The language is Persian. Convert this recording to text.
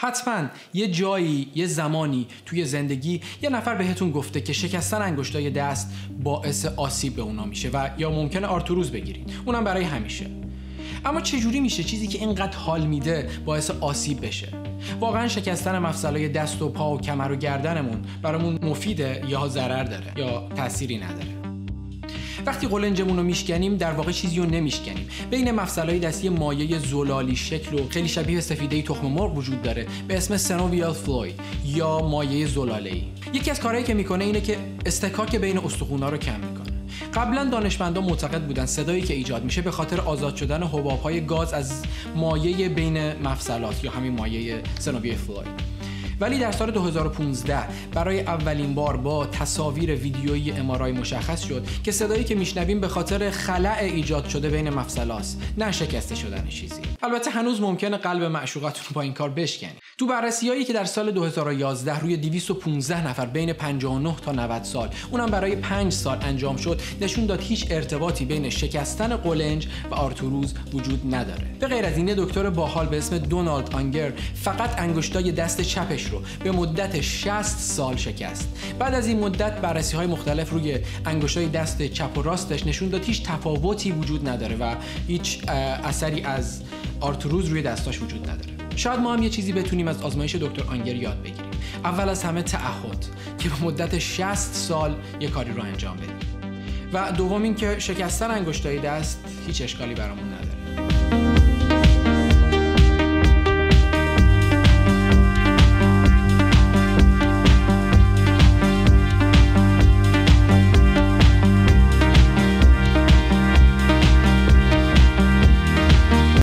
حتما یه جایی یه زمانی توی زندگی یه نفر بهتون گفته که شکستن انگشتای دست باعث آسیب به اونا میشه و یا ممکنه آرتوروز بگیرید. اونم برای همیشه. اما چجوری میشه چیزی که اینقدر حال میده باعث آسیب بشه؟ واقعا شکستن مفصلای دست و پا و کمر و گردنمون برامون مفیده یا ضرر داره یا تأثیری نداره؟ وقتی قلنجمون رو میشکنیم در واقع چیزی رو نمیشکنیم. بین مفصلهای دستی مایه زلالی شکل و خیلی شبیه سفیده تخم مرغ وجود داره. به اسم سنوویال فلوید یا مایه زلالی یکی از کارهایی که می‌کنه اینه که اصطکاک بین استخونا رو کم می‌کنه. قبلا دانشمندان معتقد بودن صدایی که ایجاد میشه به خاطر آزاد شدن حبابهای گاز از مایه بین مفصلات یا همین مایه synovial fluid. ولی در سال 2015 برای اولین بار با تصاویر ویدیویی MRI مشخص شد که صدایی که میشنویم به خاطر خلأ ایجاد شده بین مفصلاست نه شکسته شدن چیزی. البته هنوز ممکنه قلب معشوقتون با این کار بشکنی تو بررسیایی که در سال 2011 روی 215 نفر بین 59 تا 90 سال اونم برای 5 سال انجام شد نشون داد هیچ ارتباطی بین شکستن قلنج و آرتوروز وجود نداره. به غیر از این دکتر باحال به اسم دونالد آنگر فقط انگشتای دست چپش رو به مدت 60 سال شکست. بعد از این مدت بررسی های مختلف روی انگشتای دست چپ و راستش نشون داد هیچ تفاوتی وجود نداره و هیچ اثری از آرتروز روی دستاش وجود نداره. شاید ما هم یه چیزی بتونیم از آزمایش دکتر آنگر یاد بگیریم. اول از همه تعهد که به مدت 60 سال یه کاری رو انجام بدیم. و دوم اینکه شکستن انگشتای دست هیچ اشکالی برامون